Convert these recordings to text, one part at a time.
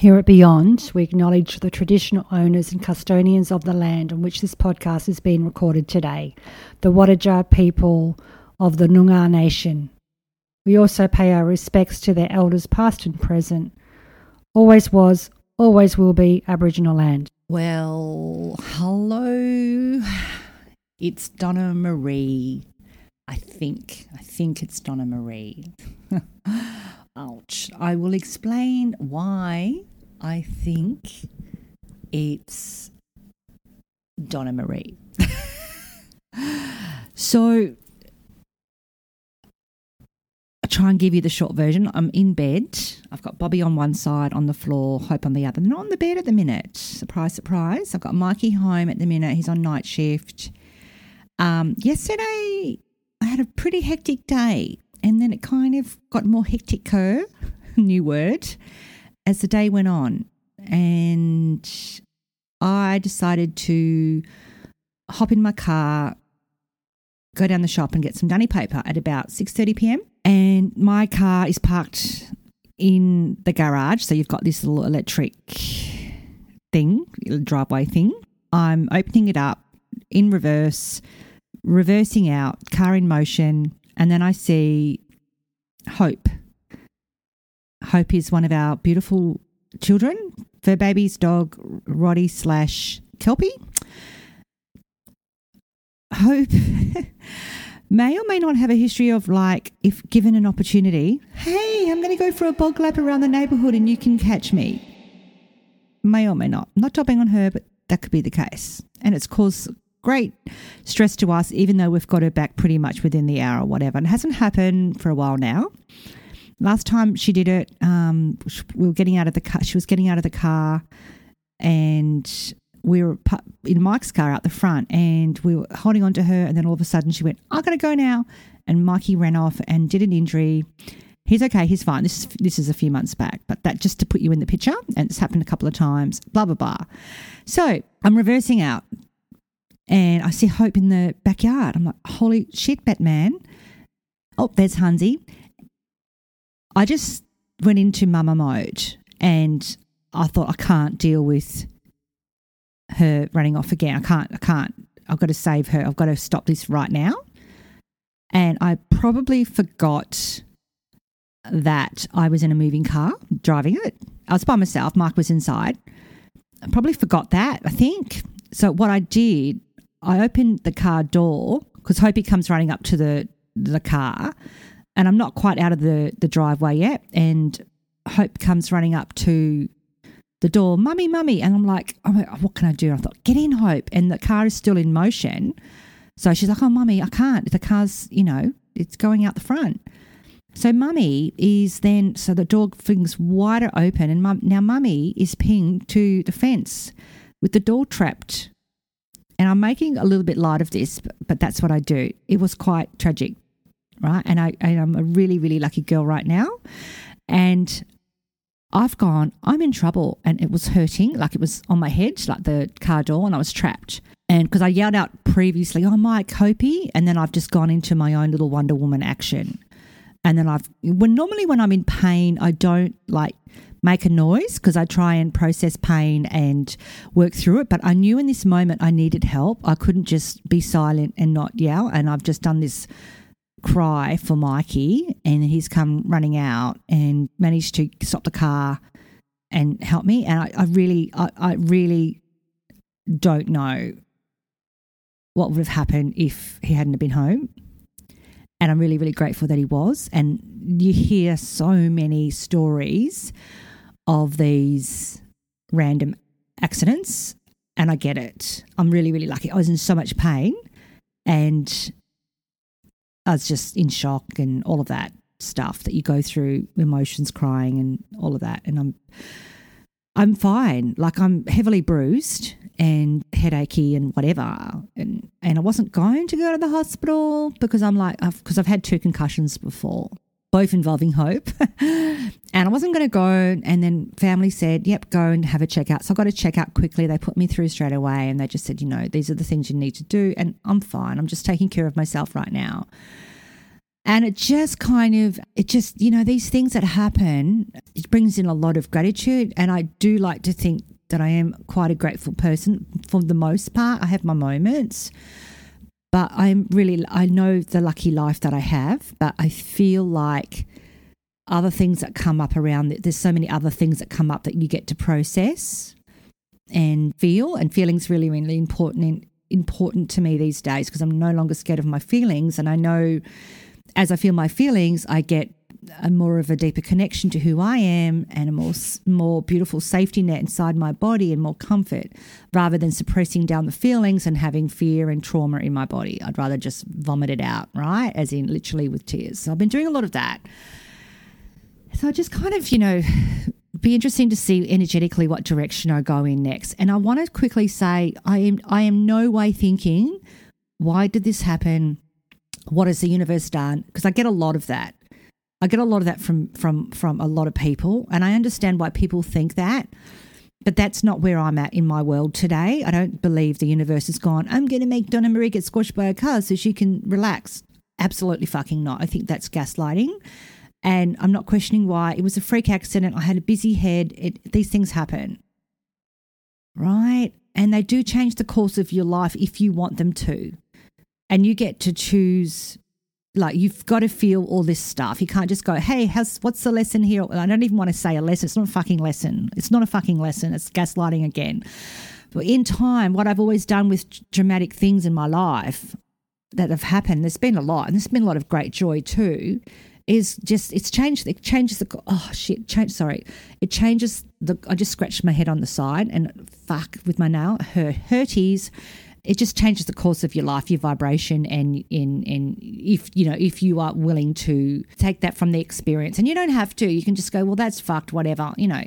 Here at Beyond, we acknowledge the traditional owners and custodians of the land on which this podcast is being recorded today, the Whadjuk people of the Noongar Nation. We also pay our respects to their elders, past and present. Always was, always will be Aboriginal land. Well, hello. It's Donna Maree. I think. I think it's Donna Maree. Ouch. I will explain why I think it's Donna Maree. so I try and give you the short version. I'm in bed. I've got Bobby on one side, on the floor, Hope on the other. They're not on the bed at the minute. Surprise, surprise. I've got Mikey home at the minute. He's on night shift. Um, yesterday, I had a pretty hectic day, and then it kind of got more hectic. New word as the day went on. And I decided to hop in my car, go down the shop and get some dunny paper at about 6:30 p.m. And my car is parked in the garage, so you've got this little electric thing, little driveway thing. I'm opening it up in reverse, reversing out, car in motion, and then I see Hope. Hope is one of our beautiful children, fur baby's dog, Roddy slash Kelpie. Hope may or may not have a history of like, if given an opportunity, hey, I'm going to go for a bog lap around the neighbourhood and you can catch me. May or may not. Not topping on her, but that could be the case. And it's caused great stress to us, even though we've got her back pretty much within the hour or whatever. And it hasn't happened for a while now. Last time she did it, um, we were getting out of the car. She was getting out of the car, and we were in Mike's car out the front, and we were holding on to her. And then all of a sudden, she went, "I gotta go now," and Mikey ran off and did an injury. He's okay. He's fine. This is this is a few months back, but that just to put you in the picture, and it's happened a couple of times. Blah blah blah. So I'm reversing out, and I see Hope in the backyard. I'm like, "Holy shit, Batman!" Oh, there's Hansi. I just went into mama mode and I thought I can't deal with her running off again. I can't, I can't, I've got to save her. I've got to stop this right now. And I probably forgot that I was in a moving car driving it. I was by myself, Mark was inside. I probably forgot that, I think. So what I did, I opened the car door because Hopi comes running up to the the car and I'm not quite out of the, the driveway yet. And Hope comes running up to the door, Mummy, Mummy. And I'm like, oh, what can I do? And I thought, get in, Hope. And the car is still in motion. So she's like, oh, Mummy, I can't. The car's, you know, it's going out the front. So Mummy is then, so the door flings wider open. And mum, now Mummy is pinned to the fence with the door trapped. And I'm making a little bit light of this, but, but that's what I do. It was quite tragic right? And I, I'm a really, really lucky girl right now. And I've gone, I'm in trouble. And it was hurting, like it was on my head, like the car door, and I was trapped. And because I yelled out previously, oh, Mike, Hopi. And then I've just gone into my own little Wonder Woman action. And then I've, when normally when I'm in pain, I don't like make a noise because I try and process pain and work through it. But I knew in this moment I needed help. I couldn't just be silent and not yell. And I've just done this cry for Mikey, and he's come running out and managed to stop the car and help me. And I, I really, I, I really don't know what would have happened if he hadn't been home. And I'm really, really grateful that he was. And you hear so many stories of these random accidents, and I get it. I'm really, really lucky. I was in so much pain, and I was just in shock and all of that stuff that you go through, emotions, crying, and all of that. And I'm, I'm fine. Like I'm heavily bruised and headachy and whatever. And and I wasn't going to go to the hospital because I'm like, because I've, I've had two concussions before, both involving hope. and I wasn't going to go. And then family said, yep, go and have a checkout. So I got a checkout quickly. They put me through straight away and they just said, you know, these are the things you need to do. And I'm fine. I'm just taking care of myself right now. And it just kind of, it just, you know, these things that happen, it brings in a lot of gratitude. And I do like to think that I am quite a grateful person for the most part. I have my moments, but I'm really, I know the lucky life that I have, but I feel like other things that come up around, there's so many other things that come up that you get to process and feel. And feelings really, really important, important to me these days because I'm no longer scared of my feelings. And I know as I feel my feelings, I get a more of a deeper connection to who I am and a more more beautiful safety net inside my body and more comfort rather than suppressing down the feelings and having fear and trauma in my body. I'd rather just vomit it out, right? As in literally with tears. So I've been doing a lot of that. So I just kind of, you know, be interesting to see energetically what direction I go in next. And I want to quickly say I am I am no way thinking why did this happen? what has the universe done? Because I get a lot of that. I get a lot of that from from from a lot of people, and I understand why people think that. But that's not where I'm at in my world today. I don't believe the universe has gone. I'm going to make Donna Maree get squashed by a car so she can relax. Absolutely fucking not. I think that's gaslighting, and I'm not questioning why. It was a freak accident. I had a busy head. It, these things happen, right? And they do change the course of your life if you want them to and you get to choose like you've got to feel all this stuff. You can't just go, "Hey, how's what's the lesson here?" I don't even want to say a lesson. It's not a fucking lesson. It's not a fucking lesson. It's gaslighting again. But in time, what I've always done with dramatic things in my life that have happened, there's been a lot, and there's been a lot of great joy too. Is just it's changed. It changes the oh shit. Change. Sorry, it changes the. I just scratched my head on the side and fuck with my nail. Her hurties it just changes the course of your life, your vibration, and in in if you know if you are willing to take that from the experience, and you don't have to, you can just go, well, that's fucked, whatever, you know.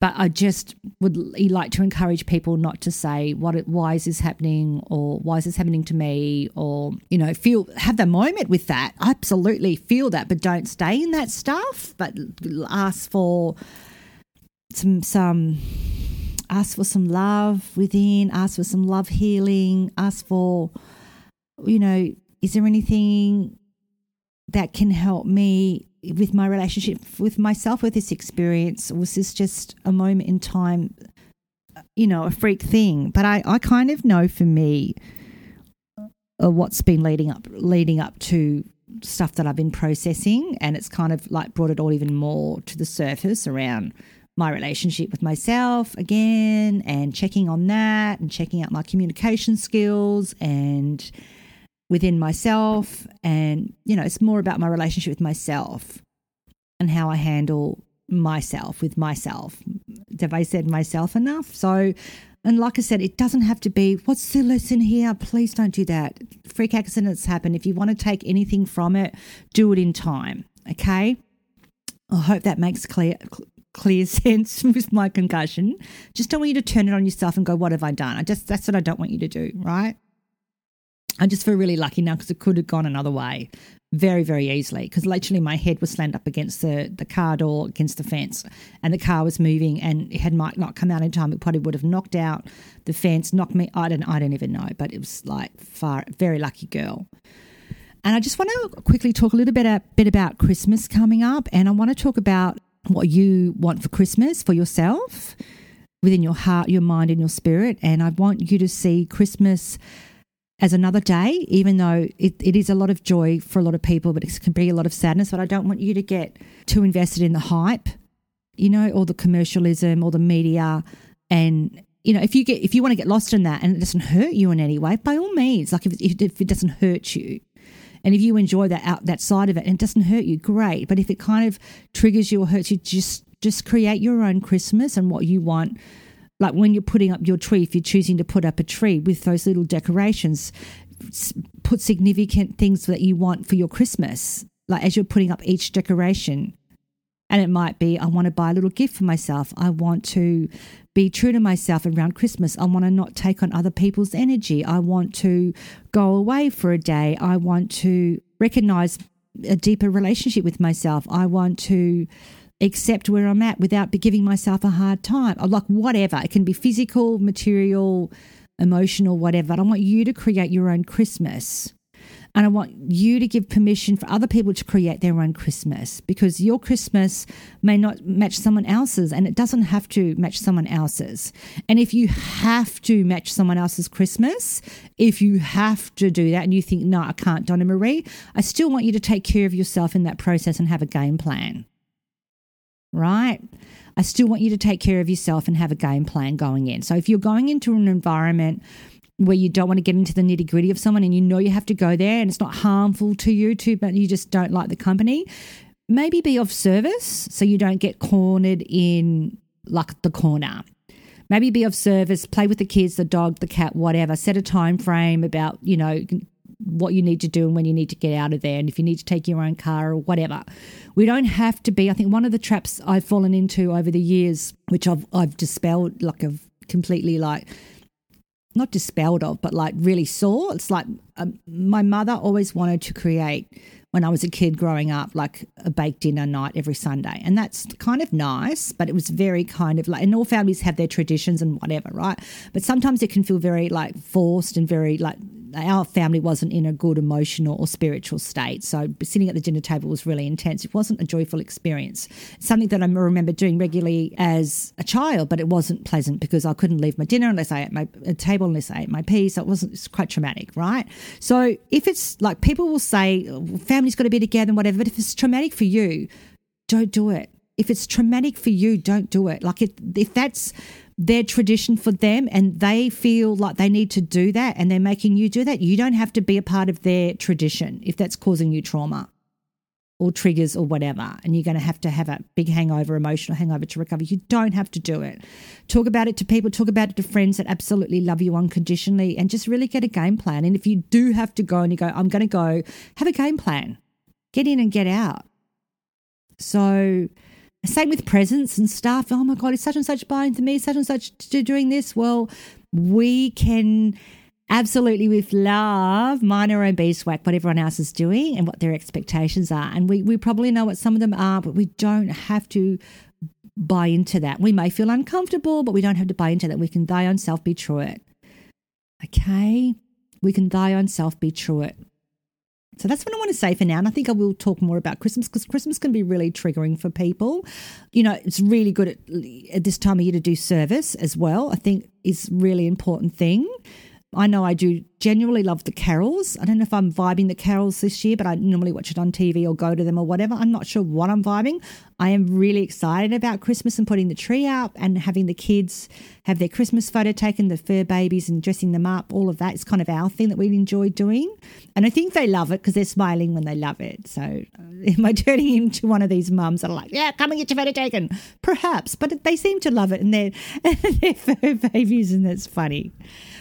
But I just would like to encourage people not to say what why is this happening or why is this happening to me or you know feel have the moment with that. Absolutely feel that, but don't stay in that stuff. But ask for some some ask for some love within, ask for some love healing, ask for, you know, is there anything that can help me with my relationship with myself with this experience? Or Was this just a moment in time, you know, a freak thing? But I, I kind of know for me uh, what's been leading up leading up to stuff that I've been processing and it's kind of like brought it all even more to the surface around my relationship with myself again and checking on that and checking out my communication skills and within myself. And, you know, it's more about my relationship with myself and how I handle myself with myself. Have I said myself enough? So, and like I said, it doesn't have to be, what's the lesson here? Please don't do that. Freak accidents happen. If you want to take anything from it, do it in time. Okay. I hope that makes clear clear sense with my concussion. Just don't want you to turn it on yourself and go, "What have I done?" I just that's what I don't want you to do, right? I just feel really lucky now because it could have gone another way very, very easily. Because literally, my head was slammed up against the, the car door, against the fence, and the car was moving. And it had might not come out in time. It probably would have knocked out the fence, knocked me. I don't, I don't even know, but it was like far, very lucky girl. And I just want to quickly talk a little bit, a bit about Christmas coming up, and I want to talk about what you want for Christmas for yourself within your heart, your mind, and your spirit. And I want you to see Christmas as another day, even though it, it is a lot of joy for a lot of people, but it can be a lot of sadness. But I don't want you to get too invested in the hype, you know, or the commercialism or the media. And, you know, if you get if you want to get lost in that and it doesn't hurt you in any way, by all means, like if, if it doesn't hurt you, and if you enjoy that out that side of it and it doesn't hurt you, great. But if it kind of triggers you or hurts you, just just create your own Christmas and what you want. Like when you're putting up your tree, if you're choosing to put up a tree with those little decorations, put significant things that you want for your Christmas. Like as you're putting up each decoration, and it might be, I want to buy a little gift for myself. I want to be true to myself around Christmas. I want to not take on other people's energy. I want to go away for a day. I want to recognize a deeper relationship with myself. I want to accept where I'm at without giving myself a hard time. Like whatever. It can be physical, material, emotional, whatever. But I want you to create your own Christmas And I want you to give permission for other people to create their own Christmas because your Christmas may not match someone else's and it doesn't have to match someone else's. And if you have to match someone else's Christmas, if you have to do that and you think, no, I can't, Donna Maree, I still want you to take care of yourself in that process and have a game plan. Right? I still want you to take care of yourself and have a game plan going in. So if you're going into an environment where you don't want to get into the nitty gritty of someone and you know you have to go there and it's not harmful to you too, but you just don't like the company, maybe be of service so you don't get cornered in like the corner. Maybe be of service, play with the kids, the dog, the cat, whatever. Set a time frame about, you know, what you need to do and when you need to get out of there and if you need to take your own car or whatever. We don't have to be I think one of the traps I've fallen into over the years which I've I've dispelled like I've completely like not dispelled of but like really saw it's like um, my mother always wanted to create when I was a kid growing up, like a baked dinner night every Sunday. And that's kind of nice, but it was very kind of like, and all families have their traditions and whatever, right? But sometimes it can feel very like forced and very like our family wasn't in a good emotional or spiritual state. So sitting at the dinner table was really intense. It wasn't a joyful experience. Something that I remember doing regularly as a child, but it wasn't pleasant because I couldn't leave my dinner unless I ate my table, unless I ate my peas. So it wasn't, quite traumatic, right? So if it's like people will say, oh, family's got to be together and whatever, but if it's traumatic for you, don't do it. If it's traumatic for you, don't do it. Like if, if that's their tradition for them and they feel like they need to do that and they're making you do that, you don't have to be a part of their tradition if that's causing you trauma or triggers or whatever. And you're going to have to have a big hangover, emotional hangover to recover. You don't have to do it. Talk about it to people, talk about it to friends that absolutely love you unconditionally and just really get a game plan. And if you do have to go and you go, I'm going to go, have a game plan. Get in and get out. So, same with presents and stuff. Oh my God, is such and such buying to me, such and such doing this? Well, we can absolutely with love mind our own beeswax what everyone else is doing and what their expectations are. And we, we probably know what some of them are, but we don't have to buy into that. We may feel uncomfortable, but we don't have to buy into that. We can thy own self be true it. Okay? We can thy own self be true it. So that's what I want to say for now. And I think I will talk more about Christmas because Christmas can be really triggering for people. You know, it's really good at, at this time of year to do service as well. I think is really important thing. I know I do genuinely love the carols. I don't know if I'm vibing the carols this year, but I normally watch it on TV or go to them or whatever. I'm not sure what I'm vibing. I am really excited about Christmas and putting the tree up and having the kids have their Christmas photo taken, the fur babies and dressing them up. All of that is kind of our thing that we enjoy doing. And I think they love it because they're smiling when they love it. So am I turning into one of these mums that are like, yeah, come and get your photo taken? Perhaps, but they seem to love it and they're, they're fur babies and that's funny.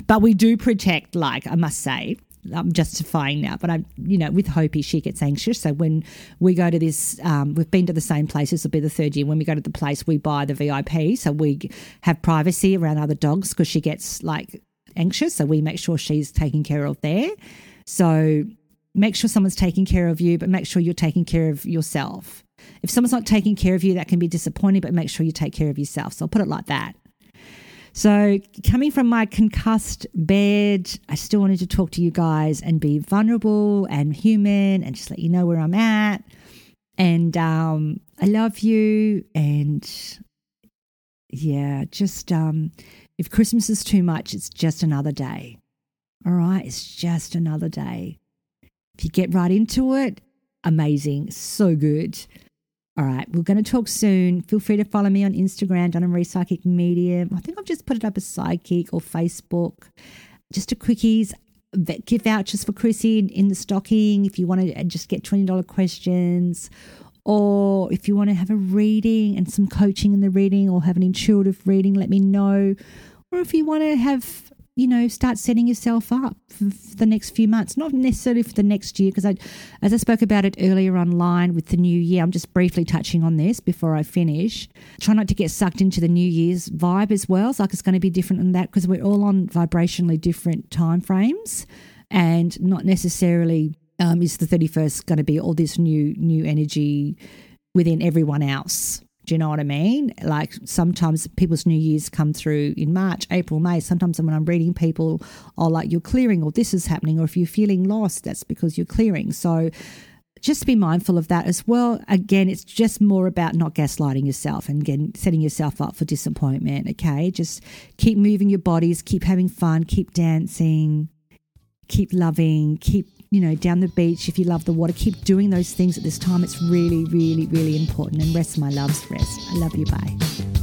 But we do protect, like, I must say, I'm justifying now, but I'm you know, with Hopi, she gets anxious. So when we go to this, um, we've been to the same place. This will be the third year. When we go to the place, we buy the VIP, so we have privacy around other dogs because she gets like anxious. So we make sure she's taken care of there. So make sure someone's taking care of you, but make sure you're taking care of yourself. If someone's not taking care of you, that can be disappointing, but make sure you take care of yourself. So I'll put it like that. So, coming from my concussed bed, I still wanted to talk to you guys and be vulnerable and human and just let you know where I'm at. And um, I love you. And yeah, just um, if Christmas is too much, it's just another day. All right, it's just another day. If you get right into it, amazing, so good. All right, we're going to talk soon. Feel free to follow me on Instagram, Donna Maree Psychic Medium. I think I've just put it up as Psychic or Facebook. Just a quickies, gift vouchers for Chrissy in the stocking if you want to uh, just get $20 questions or if you want to have a reading and some coaching in the reading or have an intuitive reading, let me know. Or if you want to have you know, start setting yourself up for, the next few months, not necessarily for the next year, because I, as I spoke about it earlier online with the new year, I'm just briefly touching on this before I finish. Try not to get sucked into the new year's vibe as well. It's like it's going to be different than that because we're all on vibrationally different time frames and not necessarily um, is the 31st going to be all this new new energy within everyone else Do you know what I mean? Like sometimes people's New Year's come through in March, April, May. Sometimes when I'm reading people, oh, like you're clearing or this is happening, or if you're feeling lost, that's because you're clearing. So just be mindful of that as well. Again, it's just more about not gaslighting yourself and again setting yourself up for disappointment. Okay, just keep moving your bodies, keep having fun, keep dancing, keep loving, keep you know down the beach if you love the water. Keep doing those things at this time. It's really, really, really important. And rest, my loves, rest. I love you. Bye.